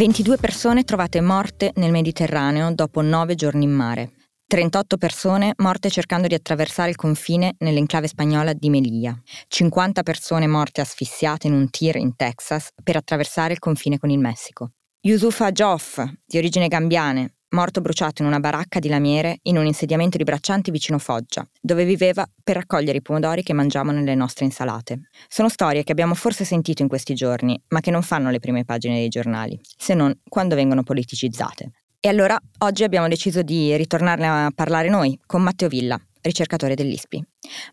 22 persone trovate morte nel Mediterraneo dopo 9 giorni in mare. 38 persone morte cercando di attraversare il confine nell'enclave spagnola di Melilla. 50 persone morte asfissiate in un tir in Texas per attraversare il confine con il Messico. Yusufa Joff, di origine gambiane, morto bruciato in una baracca di lamiere in un insediamento di braccianti vicino Foggia, dove viveva per raccogliere i pomodori che mangiamo nelle nostre insalate. Sono storie che abbiamo forse sentito in questi giorni, ma che non fanno le prime pagine dei giornali, se non quando vengono politicizzate. E allora oggi abbiamo deciso di ritornarne a parlare noi con Matteo Villa, ricercatore dell'ISPI.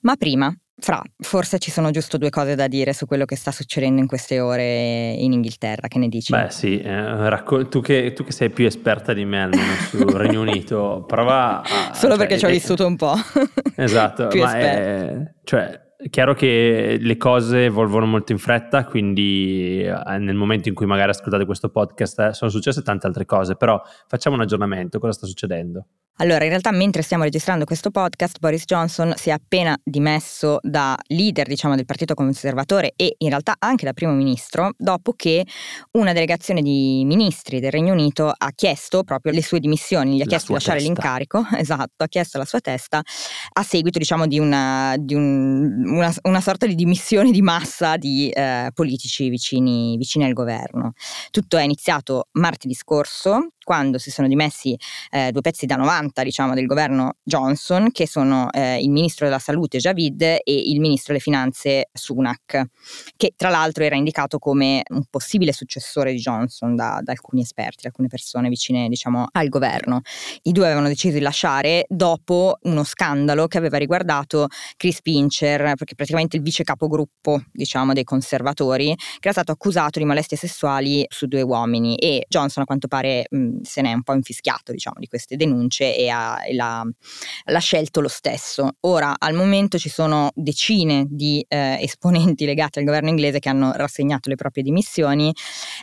Ma prima fra, forse ci sono giusto due cose da dire su quello che sta succedendo in queste ore in Inghilterra, che ne dici? Beh sì, eh, raccol- tu, che, tu, che, sei più esperta di me almeno sul Regno Unito, prova a... Solo cioè, perché ci ho vissuto un po'. Esatto, più ma è, cioè, è chiaro che le cose evolvono molto in fretta, quindi eh, nel momento in cui magari ascoltate questo podcast eh, sono successe tante altre cose, però facciamo un aggiornamento, cosa sta succedendo? Allora, in realtà mentre stiamo registrando questo podcast, Boris Johnson si è appena dimesso da leader, diciamo, del Partito Conservatore e in realtà anche da primo ministro, dopo che una delegazione di ministri del Regno Unito ha chiesto proprio le sue dimissioni, gli ha la chiesto di lasciare testa. l'incarico, esatto, ha chiesto la sua testa a seguito, diciamo, di una, di un, una, una sorta di dimissione di massa di eh, politici vicini, vicini al governo. Tutto è iniziato martedì scorso, quando si sono dimessi eh, due pezzi da 90 diciamo, del governo Johnson, che sono eh, il ministro della salute Javid e il ministro delle finanze Sunak, che tra l'altro era indicato come un possibile successore di Johnson da, da alcuni esperti, da alcune persone vicine diciamo, al governo. I due avevano deciso di lasciare dopo uno scandalo che aveva riguardato Chris Pincher, perché praticamente il vice capogruppo diciamo, dei conservatori, che era stato accusato di molestie sessuali su due uomini e Johnson a quanto pare se ne è un po' infischiato diciamo, di queste denunce e, ha, e l'ha, l'ha, scelto lo stesso. Ora, al momento ci sono decine di eh, esponenti legati al governo inglese che hanno rassegnato le proprie dimissioni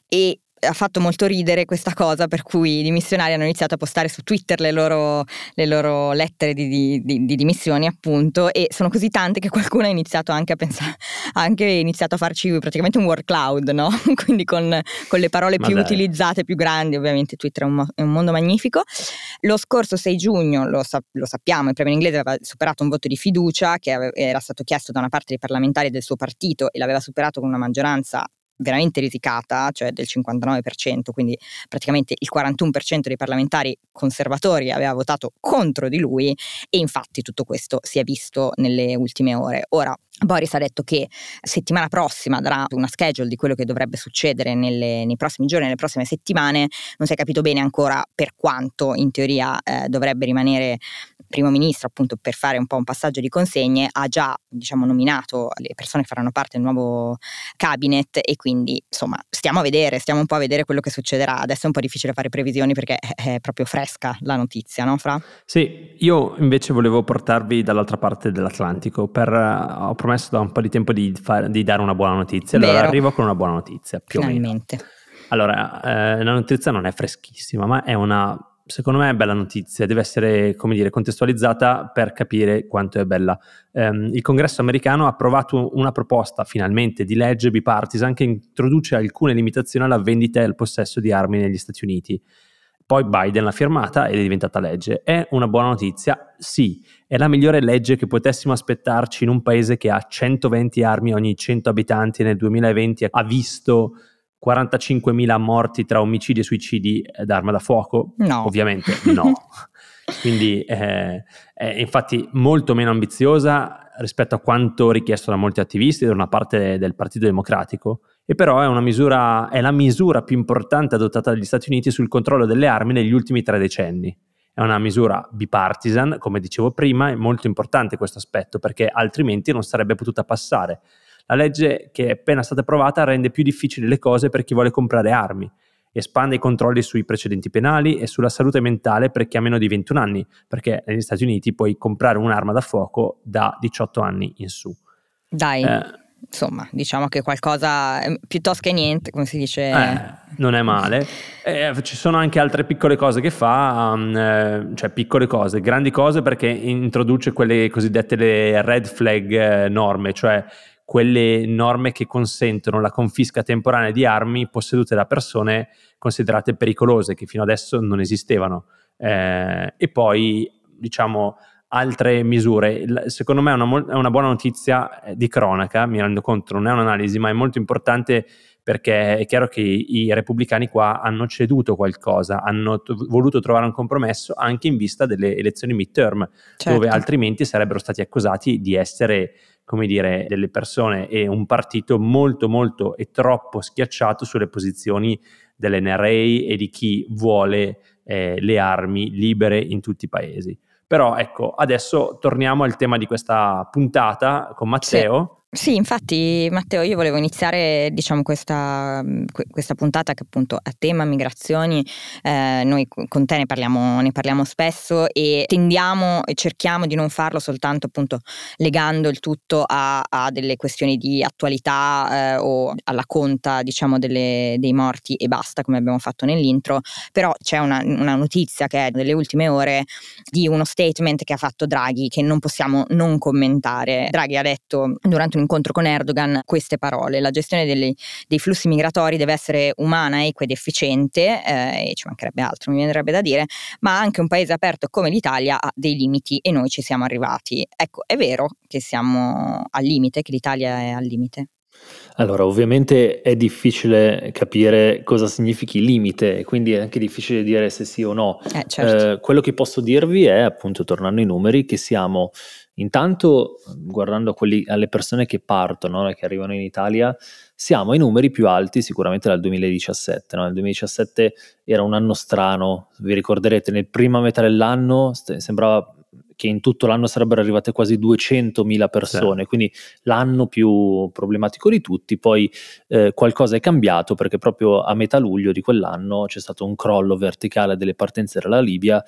e ha fatto molto ridere questa cosa per cui i dimissionari hanno iniziato a postare su Twitter le loro, le loro lettere di, di, di, di, dimissioni appunto e sono così tante che qualcuno ha iniziato anche a pensare, ha anche iniziato a farci praticamente un word cloud, no? quindi con, con, le parole Ma più dai. utilizzate, più grandi, ovviamente Twitter è un, è un mondo magnifico. Lo scorso 6 giugno, lo, sa, lo sappiamo, il Premier inglese aveva superato un voto di fiducia che era stato chiesto da una parte dei parlamentari del suo partito e l'aveva superato con una maggioranza veramente risicata, cioè del 59%, quindi praticamente il 41% dei parlamentari conservatori aveva votato contro di lui e infatti tutto questo si è visto nelle ultime ore. Ora, Boris ha detto che settimana prossima darà una schedule di quello che dovrebbe succedere nelle, nei prossimi giorni, nelle prossime settimane. Non si è capito bene ancora per quanto in teoria eh, dovrebbe rimanere primo ministro, appunto per fare un po' un passaggio di consegne. Ha già diciamo, nominato le persone che faranno parte del nuovo cabinet e quindi insomma stiamo a vedere, stiamo un po' a vedere quello che succederà. Adesso è un po' difficile fare previsioni perché è proprio fresca la notizia, no Fra? Sì, io invece volevo portarvi dall'altra parte dell'Atlantico per uh, ho promesso da un po' di tempo di, fare, di dare una buona notizia. Allora Vero. arrivo con una buona notizia. Più Finalmente. Allora, eh, la notizia non è freschissima, ma è una, secondo me, è bella notizia. Deve essere, come dire, contestualizzata per capire quanto è bella. Um, il Congresso americano ha approvato una proposta finalmente di legge bipartisan che introduce alcune limitazioni alla vendita e al possesso di armi negli Stati Uniti. Poi Biden l'ha firmata ed è diventata legge. È una buona notizia? Sì, è la migliore legge che potessimo aspettarci in un paese che ha 120 armi ogni 100 abitanti nel 2020 ha visto 45.000 morti tra omicidi e suicidi d'arma da fuoco? No. Ovviamente no. Quindi eh, è infatti molto meno ambiziosa rispetto a quanto richiesto da molti attivisti da una parte del Partito Democratico e però è, una misura, è la misura più importante adottata dagli Stati Uniti sul controllo delle armi negli ultimi tre decenni. È una misura bipartisan, come dicevo prima, è molto importante questo aspetto perché altrimenti non sarebbe potuta passare. La legge che è appena stata approvata rende più difficili le cose per chi vuole comprare armi espande i controlli sui precedenti penali e sulla salute mentale per chi ha meno di 21 anni, perché negli Stati Uniti puoi comprare un'arma da fuoco da 18 anni in su. Dai. Eh, insomma, diciamo che qualcosa eh, piuttosto che niente, come si dice. Eh, non è male. Eh, ci sono anche altre piccole cose che fa, um, eh, cioè piccole cose, grandi cose perché introduce quelle cosiddette le red flag eh, norme, cioè quelle norme che consentono la confisca temporanea di armi possedute da persone considerate pericolose, che fino adesso non esistevano. Eh, e poi, diciamo, altre misure. Secondo me è una, è una, buona notizia eh, di cronaca, mi rendo conto, non è un'analisi, ma è molto importante perché è chiaro che i repubblicani qua hanno ceduto qualcosa, hanno t- voluto trovare un compromesso anche in vista delle elezioni midterm, certo. dove altrimenti sarebbero stati accusati di essere, come dire, delle persone e un partito molto, molto e troppo schiacciato sulle posizioni dell'NRA e di chi vuole eh, le armi libere in tutti i paesi. Però ecco, adesso torniamo al tema di questa puntata con Matteo. Sì. Sì, infatti Matteo, io volevo iniziare diciamo, questa, questa, puntata che appunto a tema migrazioni, eh, noi con te ne parliamo, ne parliamo, spesso e tendiamo e cerchiamo di non farlo soltanto appunto legando il tutto a, a delle questioni di attualità eh, o alla conta diciamo delle, dei morti e basta come abbiamo fatto nell'intro, però c'è una, una notizia che è delle ultime ore di uno statement che ha fatto Draghi che non possiamo non commentare. Draghi ha detto durante un incontro con Erdogan queste parole. La gestione delle, dei flussi migratori deve essere umana, equa ed efficiente, eh, e ci mancherebbe altro, mi viendrebbe da dire, ma anche un paese aperto come l'Italia ha dei limiti e noi ci siamo arrivati. Ecco, è vero che siamo al limite, che l'Italia è al limite. Allora, ovviamente è difficile capire cosa significhi limite, quindi è anche difficile dire se sì o no. Eh, certo. eh, quello che posso dirvi è, appunto, tornando ai numeri, che siamo Intanto, guardando quelli, alle persone che partono e che arrivano in Italia, siamo ai numeri più alti sicuramente dal 2017. No? Nel 2017 era un anno strano, vi ricorderete, nel prima metà dell'anno sembrava che in tutto l'anno sarebbero arrivate quasi 200.000 persone, sì. quindi l'anno più problematico di tutti, poi eh, qualcosa è cambiato perché proprio a metà luglio di quell'anno c'è stato un crollo verticale delle partenze dalla Libia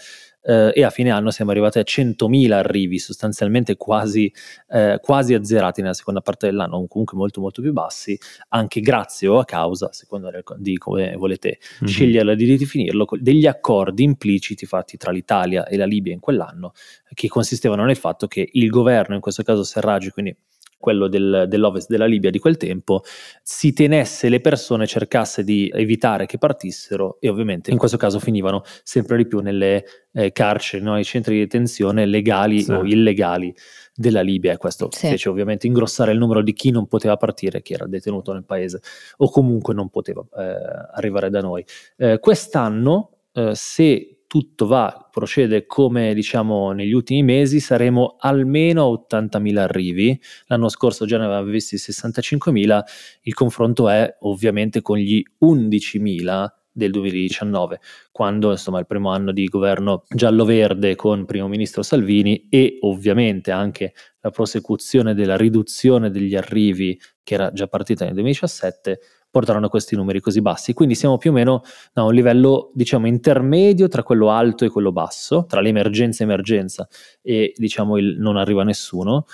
eh, e a fine anno siamo arrivati a 100.000 arrivi, sostanzialmente quasi, eh, quasi azzerati nella seconda parte dell'anno, comunque molto molto più bassi, anche grazie o a causa, secondo di come volete mm-hmm. sceglierla di definirlo, degli accordi impliciti fatti tra l'Italia e la Libia in quell'anno, che consistevano nel fatto che il governo, in questo caso Serraj, quindi quello del, dell'ovest della Libia di quel tempo, si tenesse le persone, cercasse di evitare che partissero e ovviamente in questo caso finivano sempre di più nelle eh, carceri, no? nei centri di detenzione legali sì. o illegali della Libia e questo sì. fece ovviamente ingrossare il numero di chi non poteva partire, chi era detenuto nel paese o comunque non poteva eh, arrivare da noi. Eh, quest'anno, eh, se tutto va, procede come diciamo negli ultimi mesi, saremo almeno a 80.000 arrivi. L'anno scorso già ne avevamo visti 65.000, il confronto è ovviamente con gli 11.000 del 2019, quando insomma il primo anno di governo giallo-verde con primo ministro Salvini e ovviamente anche la prosecuzione della riduzione degli arrivi che era già partita nel 2017 portarono questi numeri così bassi. Quindi siamo più o meno a un livello, diciamo, intermedio tra quello alto e quello basso, tra l'emergenza e emergenza e, diciamo, il non arriva nessuno.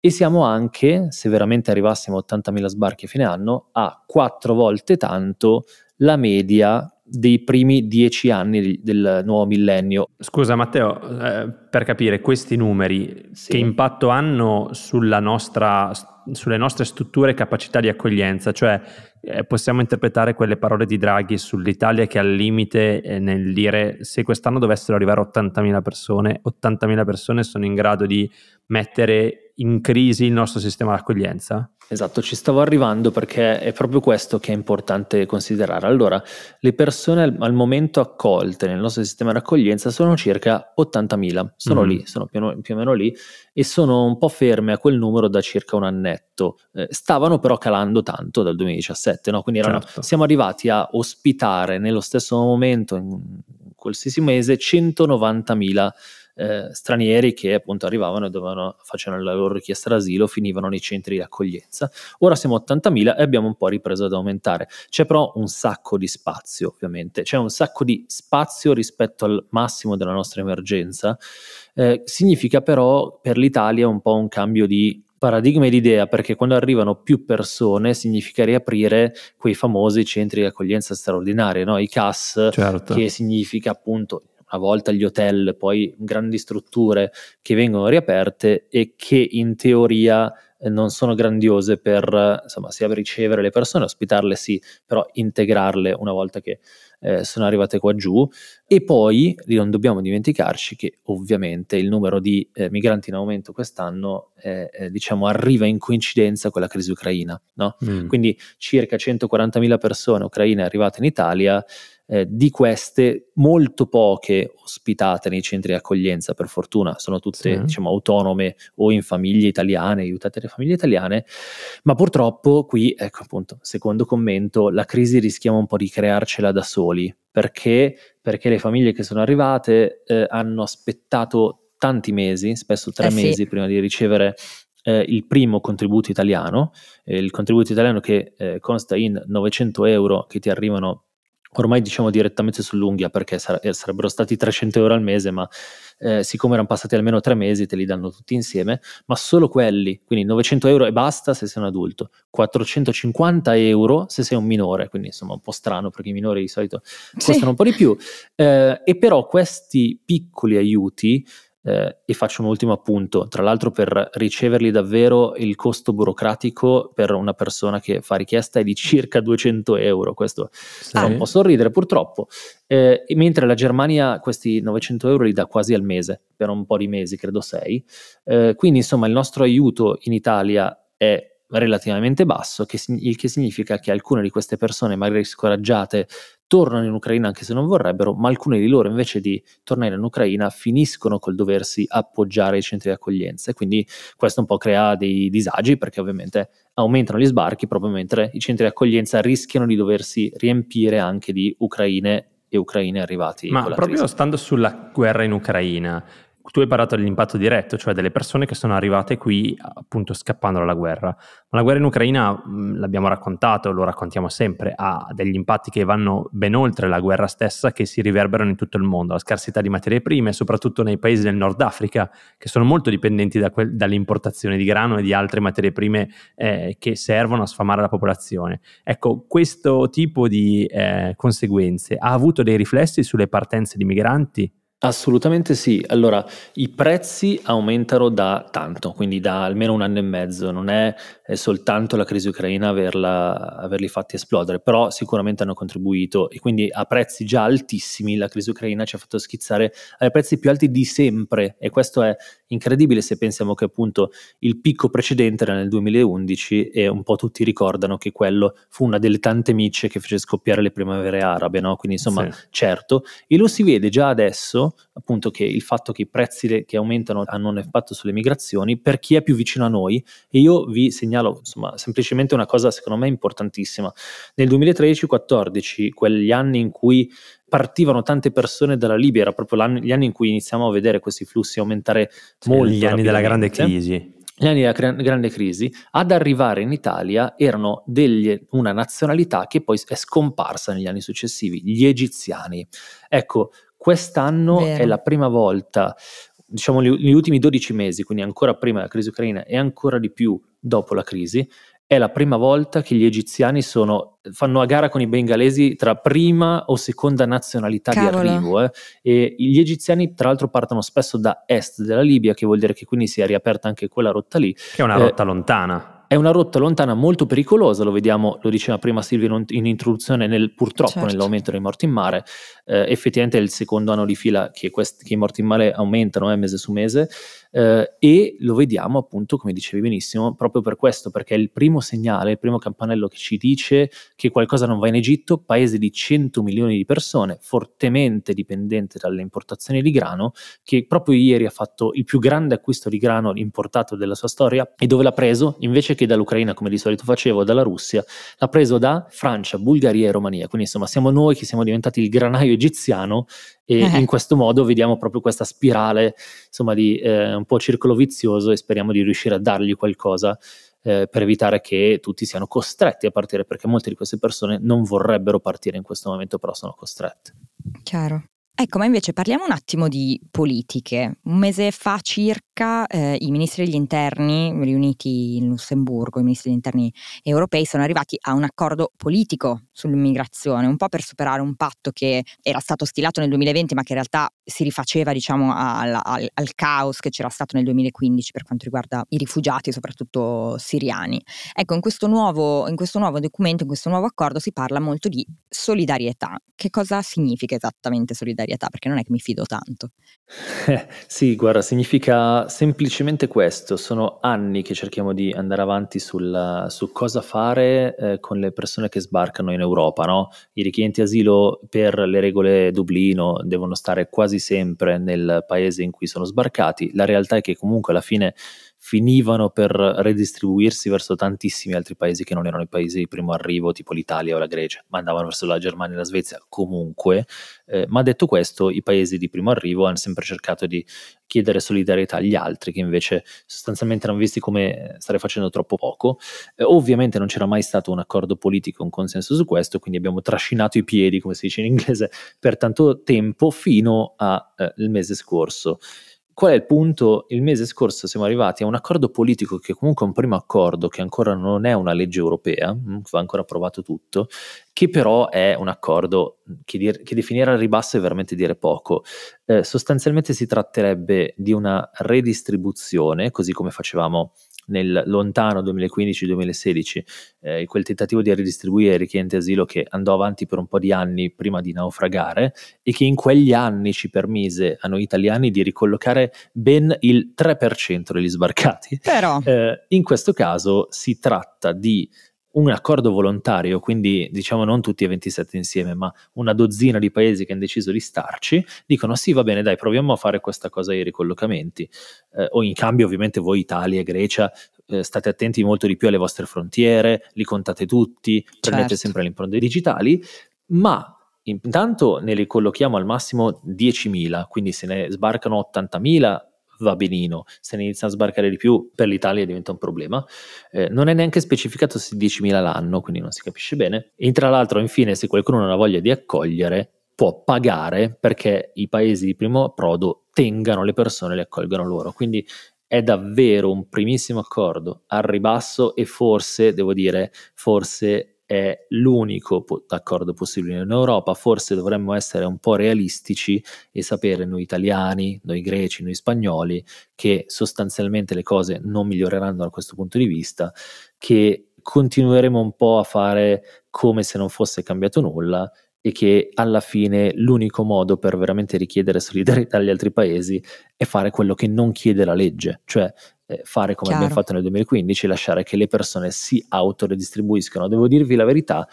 E siamo anche, se veramente arrivassimo a 80.000 sbarchi a fine anno, a quattro volte tanto la media dei primi dieci anni del nuovo millennio. Scusa Matteo, eh, per capire questi numeri, sì. che impatto hanno nostra, sulle nostre strutture e capacità di accoglienza? Cioè eh, possiamo interpretare quelle parole di Draghi sull'Italia che è al limite eh, nel dire se quest'anno dovessero arrivare 80.000 persone, 80.000 persone sono in grado di mettere in crisi il nostro sistema di accoglienza? Esatto, ci stavo arrivando perché è proprio questo che è importante considerare. Allora, le persone al, al momento accolte nel nostro sistema di accoglienza sono circa 80.000, sono mm. lì, sono più, più, o meno lì e sono un po' ferme a quel numero da circa un annetto. Eh, stavano però calando tanto dal 2017, no? quindi erano, certo. siamo arrivati a ospitare nello stesso momento, in qualsiasi mese, 190.000 eh, stranieri che appunto arrivavano e dovevano, facevano la loro richiesta d'asilo, finivano nei centri di accoglienza. Ora siamo a 80.000 e abbiamo un po' ripreso ad aumentare. C'è però un sacco di spazio, ovviamente, c'è un sacco di spazio rispetto al massimo della nostra emergenza. Eh, significa però per l'Italia un po' un cambio di paradigma e di idea, perché quando arrivano più persone significa riaprire quei famosi centri di accoglienza straordinaria, no? i CAS, certo. che significa appunto una volta gli hotel, poi grandi strutture che vengono riaperte e che in teoria eh, non sono grandiose per insomma, sia ricevere le persone, ospitarle sì, però integrarle una volta che eh, sono arrivate qua giù e poi non dobbiamo dimenticarci che ovviamente il numero di eh, migranti in aumento quest'anno eh, diciamo arriva in coincidenza con la crisi ucraina, no? mm. quindi circa 140.000 persone ucraine arrivate in Italia eh, di queste molto poche ospitate nei centri di accoglienza, per fortuna sono tutte sì. diciamo, autonome o in famiglie italiane, aiutate le famiglie italiane, ma purtroppo qui, ecco appunto, secondo commento, la crisi rischiamo un po' di crearcela da soli, perché, perché le famiglie che sono arrivate eh, hanno aspettato tanti mesi, spesso tre eh mesi sì. prima di ricevere eh, il primo contributo italiano, eh, il contributo italiano che eh, consta in 900 euro che ti arrivano ormai diciamo direttamente sull'unghia perché sare- eh, sarebbero stati 300 euro al mese, ma eh, siccome erano passati almeno tre mesi te li danno tutti insieme, ma solo quelli, quindi 900 euro e basta se sei un adulto, 450 euro se sei un minore, quindi insomma un po' strano perché i minori di solito costano sì. un po' di più, eh, e però questi piccoli aiuti eh, e faccio un ultimo appunto, tra l'altro per riceverli davvero il costo burocratico per una persona che fa richiesta è di circa 200 euro, questo sì. fa un po' sorridere purtroppo, eh, mentre la Germania questi 900 euro li dà quasi al mese, per un po' di mesi, credo 6, eh, quindi insomma il nostro aiuto in Italia è relativamente basso, che, il che significa che alcune di queste persone magari scoraggiate tornano in Ucraina anche se non vorrebbero, ma alcuni di loro invece di tornare in Ucraina finiscono col doversi appoggiare ai centri di accoglienza e quindi questo un po' crea dei disagi perché ovviamente aumentano gli sbarchi proprio mentre i centri di accoglienza rischiano di doversi riempire anche di ucraine e ucraine arrivati. Ma proprio crisi. stando sulla guerra in Ucraina, tu hai parlato dell'impatto diretto, cioè delle persone che sono arrivate qui appunto scappando dalla guerra. Ma la guerra in Ucraina, l'abbiamo raccontato, lo raccontiamo sempre, ha degli impatti che vanno ben oltre la guerra stessa, che si riverberano in tutto il mondo. La scarsità di materie prime, soprattutto nei paesi del Nord Africa, che sono molto dipendenti da que- dall'importazione di grano e di altre materie prime eh, che servono a sfamare la popolazione. Ecco, questo tipo di eh, conseguenze ha avuto dei riflessi sulle partenze di migranti? Assolutamente sì. Allora, i prezzi aumentano da tanto, quindi da almeno un anno e mezzo, non è, è soltanto la crisi ucraina averla, averli fatti esplodere, però sicuramente hanno contribuito e quindi a prezzi già altissimi la crisi ucraina ci ha fatto schizzare ai prezzi più alti di sempre e questo è incredibile se pensiamo che appunto il picco precedente era nel 2011 e un po' tutti ricordano che quello fu una delle tante micce che fece scoppiare le primavere arabe, no? Quindi insomma, sì. certo, e lo si vede già adesso appunto che il fatto che i prezzi che aumentano hanno un impatto sulle migrazioni per chi è più vicino a noi e io vi segnalo insomma semplicemente una cosa secondo me importantissima. Nel 2013-14, quegli anni in cui partivano tante persone dalla Libia, era proprio gli anni in cui iniziamo a vedere questi flussi aumentare molto. Gli anni della grande crisi gli anni della grande crisi, ad arrivare in Italia erano degli, una nazionalità che poi è scomparsa negli anni successivi, gli egiziani. Ecco, Quest'anno Vero. è la prima volta, diciamo negli ultimi 12 mesi, quindi ancora prima della crisi ucraina e ancora di più dopo la crisi, è la prima volta che gli egiziani sono, fanno a gara con i bengalesi tra prima o seconda nazionalità Cavolo. di arrivo. Eh. E gli egiziani, tra l'altro, partono spesso da est della Libia, che vuol dire che quindi si è riaperta anche quella rotta lì. Che è una rotta eh, lontana. È una rotta lontana molto pericolosa, lo vediamo, lo diceva prima Silvia in, in introduzione, nel, purtroppo certo. nell'aumento dei morti in mare. Eh, effettivamente è il secondo anno di fila che, questi, che i morti in mare aumentano eh, mese su mese. Eh, e lo vediamo appunto, come dicevi benissimo, proprio per questo, perché è il primo segnale, il primo campanello che ci dice che qualcosa non va in Egitto, paese di 100 milioni di persone, fortemente dipendente dalle importazioni di grano, che proprio ieri ha fatto il più grande acquisto di grano importato della sua storia e dove l'ha preso, invece che dall'Ucraina come di solito facevo, dalla Russia, l'ha preso da Francia, Bulgaria e Romania. Quindi insomma siamo noi che siamo diventati il granaio egiziano e eh. in questo modo vediamo proprio questa spirale insomma di eh, un po' circolo vizioso e speriamo di riuscire a dargli qualcosa eh, per evitare che tutti siano costretti a partire perché molte di queste persone non vorrebbero partire in questo momento però sono costrette. Chiaro. Ecco, ma invece parliamo un attimo di politiche. Un mese fa circa eh, i ministri degli interni riuniti in Lussemburgo, i ministri degli interni europei, sono arrivati a un accordo politico sull'immigrazione, un po' per superare un patto che era stato stilato nel 2020 ma che in realtà si rifaceva diciamo, al, al, al caos che c'era stato nel 2015 per quanto riguarda i rifugiati, soprattutto siriani. Ecco, in questo nuovo, in questo nuovo documento, in questo nuovo accordo si parla molto di solidarietà. Che cosa significa esattamente solidarietà? Solidarietà, perché non è che mi fido tanto. Eh, sì, guarda, significa semplicemente questo. Sono anni che cerchiamo di andare avanti sul, su cosa fare eh, con le persone che sbarcano in Europa. No? I richiedenti asilo per le regole Dublino devono stare quasi sempre nel paese in cui sono sbarcati. La realtà è che comunque alla fine finivano per redistribuirsi verso tantissimi altri paesi che non erano i paesi di primo arrivo, tipo l'Italia o la Grecia, ma andavano verso la Germania e la Svezia comunque. Eh, ma detto questo, i paesi di primo arrivo hanno sempre cercato di chiedere solidarietà agli altri, che invece sostanzialmente erano visti come stare facendo troppo poco. Eh, ovviamente non c'era mai stato un accordo politico, un consenso su questo, quindi abbiamo trascinato i piedi, come si dice in inglese, per tanto tempo fino al eh, mese scorso. Qual è il punto? Il mese scorso siamo arrivati a un accordo politico che comunque è un primo accordo, che ancora non è una legge europea, mm, va ancora approvato tutto, che però è un accordo che, dir- che definire al ribasso è veramente dire poco. Eh, sostanzialmente si tratterebbe di una redistribuzione, così come facevamo nel lontano 2015-2016, eh, quel tentativo di ridistribuire i richiedenti asilo che andò avanti per un po' di anni prima di naufragare e che in quegli anni ci permise a noi italiani di ricollocare ben il 3% degli sbarcati. Però eh, in questo caso si tratta di un accordo volontario, quindi diciamo non tutti e 27 insieme, ma una dozzina di paesi che hanno deciso di starci, dicono sì va bene dai proviamo a fare questa cosa ai ricollocamenti, eh, o in cambio ovviamente voi Italia e Grecia eh, state attenti molto di più alle vostre frontiere, li contate tutti, prendete certo. sempre le impronte digitali, ma intanto ne ricollochiamo al massimo 10.000, quindi se ne sbarcano 80.000 va benino, se ne iniziano a sbarcare di più per l'Italia diventa un problema. Eh, non è neanche specificato se 10.000 l'anno, quindi non si capisce bene. E tra l'altro, infine, se qualcuno non ha voglia di accogliere, può pagare perché i paesi di primo approdo tengano le persone e le accolgano loro. Quindi è davvero un primissimo accordo al ribasso e forse, devo dire, forse è l'unico accordo possibile in Europa, forse dovremmo essere un po' realistici e sapere noi italiani, noi greci, noi spagnoli, che sostanzialmente le cose non miglioreranno da questo punto di vista, che continueremo un po' a fare come se non fosse cambiato nulla e che alla fine l'unico modo per veramente richiedere solidarietà agli altri paesi è fare quello che non chiede la legge, cioè eh, fare come Chiaro. abbiamo fatto nel 2015, lasciare che le persone si autoredistribuiscano. Devo dirvi la verità,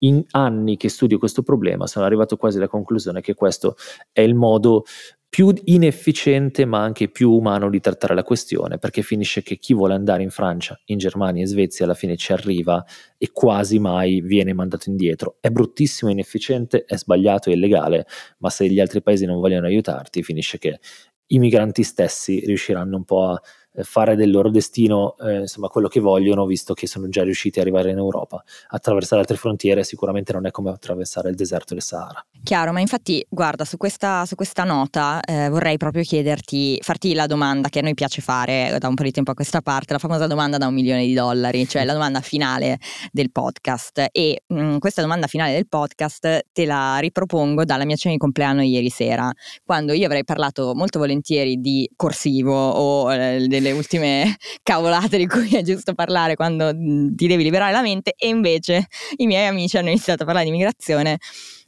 in anni che studio questo problema sono arrivato quasi alla conclusione che questo è il modo più inefficiente ma anche più umano di trattare la questione, perché finisce che chi vuole andare in Francia, in Germania, in Svezia alla fine ci arriva e quasi mai viene mandato indietro. È bruttissimo, inefficiente, è sbagliato, è illegale, ma se gli altri paesi non vogliono aiutarti, finisce che i migranti stessi riusciranno un po' a fare del loro destino eh, insomma quello che vogliono visto che sono già riusciti ad arrivare in Europa. Attraversare altre frontiere sicuramente non è come attraversare il deserto del Sahara. Chiaro ma infatti guarda su questa, su questa nota eh, vorrei proprio chiederti farti la domanda che a noi piace fare da un po' di tempo a questa parte la famosa domanda da un milione di dollari cioè la domanda finale del podcast. E mh, mm, questa domanda finale del podcast te la ripropongo dalla mia cena di compleanno ieri sera quando io avrei parlato molto volentieri di corsivo o eh, delle ultime cavolate di cui è giusto parlare quando ti devi liberare la mente e invece i miei amici hanno iniziato a parlare di immigrazione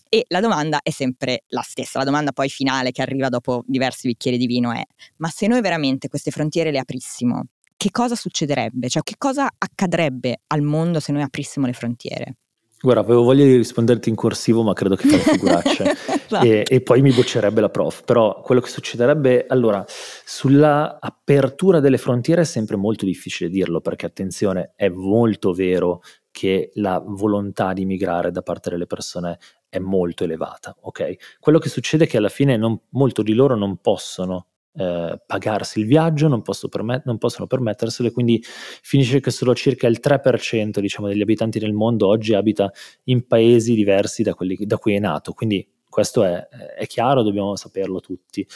E la domanda è sempre la stessa, la domanda poi finale che arriva dopo diversi bicchieri di vino è, ma se noi veramente queste frontiere le aprissimo, che cosa succederebbe? Cioè che cosa accadrebbe al mondo se noi aprissimo le frontiere? Guarda, avevo voglia di risponderti in corsivo, ma credo che fai figuracce esatto. e, e, poi mi boccerebbe la prof. Però quello che succederebbe, allora, sulla apertura delle frontiere è sempre molto difficile dirlo, perché attenzione, è molto vero che la volontà di migrare da parte delle persone è molto elevata, ok? Quello che succede è che alla fine non, molto di loro non possono eh, pagarsi il viaggio, non, permet- non, possono permetterselo e quindi finisce che solo circa il 3% diciamo, degli abitanti del mondo oggi abita in paesi diversi da, quelli, da cui è nato, quindi questo è, è chiaro, dobbiamo saperlo tutti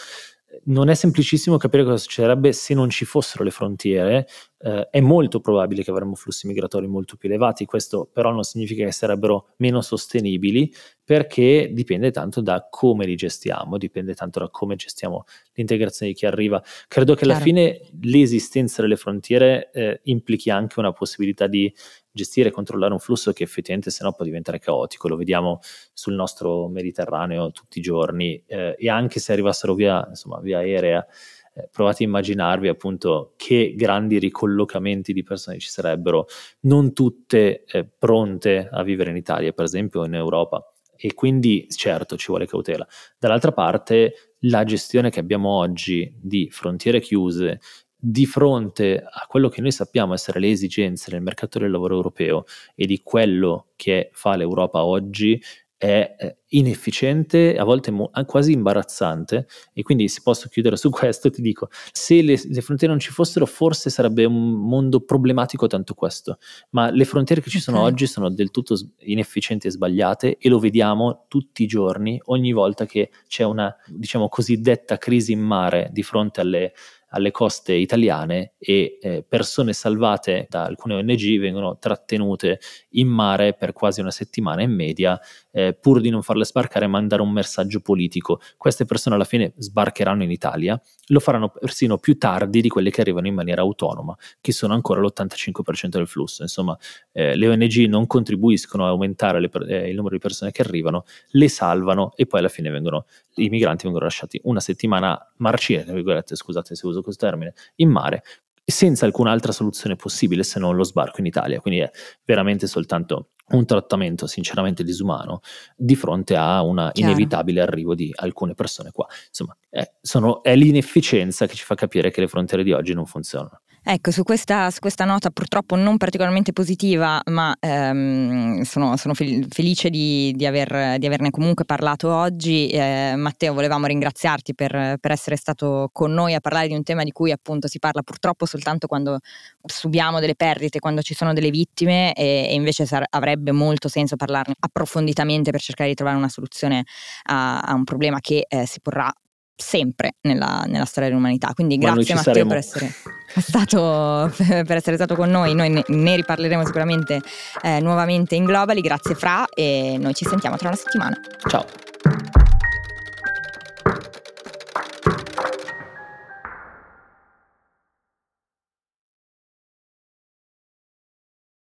non è semplicissimo capire cosa succederebbe se non ci fossero le frontiere, eh, è molto probabile che avremmo flussi migratori molto più elevati, questo però non significa che sarebbero meno sostenibili perché dipende tanto da come li gestiamo, dipende tanto da come gestiamo l'integrazione di chi arriva. Credo che alla Chiaro. fine l'esistenza delle frontiere eh, implichi anche una possibilità di gestire e controllare un flusso che effettivamente sennò può diventare caotico, lo vediamo sul nostro Mediterraneo tutti i giorni eh, e anche se arrivassero via, insomma, via aerea, eh, provate a immaginarvi appunto che grandi ricollocamenti di persone ci sarebbero, non tutte eh, pronte a vivere in Italia, per esempio, o in Europa. E quindi certo ci vuole cautela. Dall'altra parte la gestione che abbiamo oggi di frontiere chiuse, di fronte a quello che noi sappiamo essere le esigenze del mercato del lavoro europeo e di quello che fa l'Europa oggi, è inefficiente, a volte mo- quasi imbarazzante e quindi se posso chiudere su questo ti dico, se le, le, frontiere non ci fossero forse sarebbe un mondo problematico tanto questo, ma le frontiere che ci sono okay. oggi sono del tutto inefficienti e sbagliate e lo vediamo tutti i giorni, ogni volta che c'è una diciamo cosiddetta crisi in mare di fronte alle alle coste italiane e eh, persone salvate da alcune ONG vengono trattenute in mare per quasi una settimana in media eh, pur di non farle sbarcare mandare un messaggio politico. Queste persone alla fine sbarcheranno in Italia, lo faranno persino più tardi di quelle che arrivano in maniera autonoma, che sono ancora l'85% del flusso. Insomma, eh, le ONG non contribuiscono a aumentare le, eh, il numero di persone che arrivano, le salvano e poi alla fine vengono, i migranti vengono lasciati una settimana marcire, tra virgolette, scusate se uso questo termine, in mare, senza alcun'altra soluzione possibile se non lo sbarco in Italia. Quindi è veramente soltanto un trattamento sinceramente disumano di fronte a un inevitabile arrivo di alcune persone qua. Insomma, è, sono, è l'inefficienza che ci fa capire che le frontiere di oggi non funzionano. Ecco, su questa, su questa, nota purtroppo non particolarmente positiva, ma ehm, sono, sono, felice di, di, aver, di, averne comunque parlato oggi. Eh, Matteo, volevamo ringraziarti per, per, essere stato con noi a parlare di un tema di cui appunto si parla purtroppo soltanto quando subiamo delle perdite, quando ci sono delle vittime e, e invece sar- avrebbe molto senso parlarne approfonditamente per cercare di trovare una soluzione a, a un problema che eh, si porrà sempre nella, nella, storia dell'umanità. Quindi grazie Matteo per essere, stato, per essere, stato, con noi. Noi ne, ne riparleremo sicuramente eh, nuovamente in Globally. Grazie Fra e noi ci sentiamo tra una settimana. Ciao.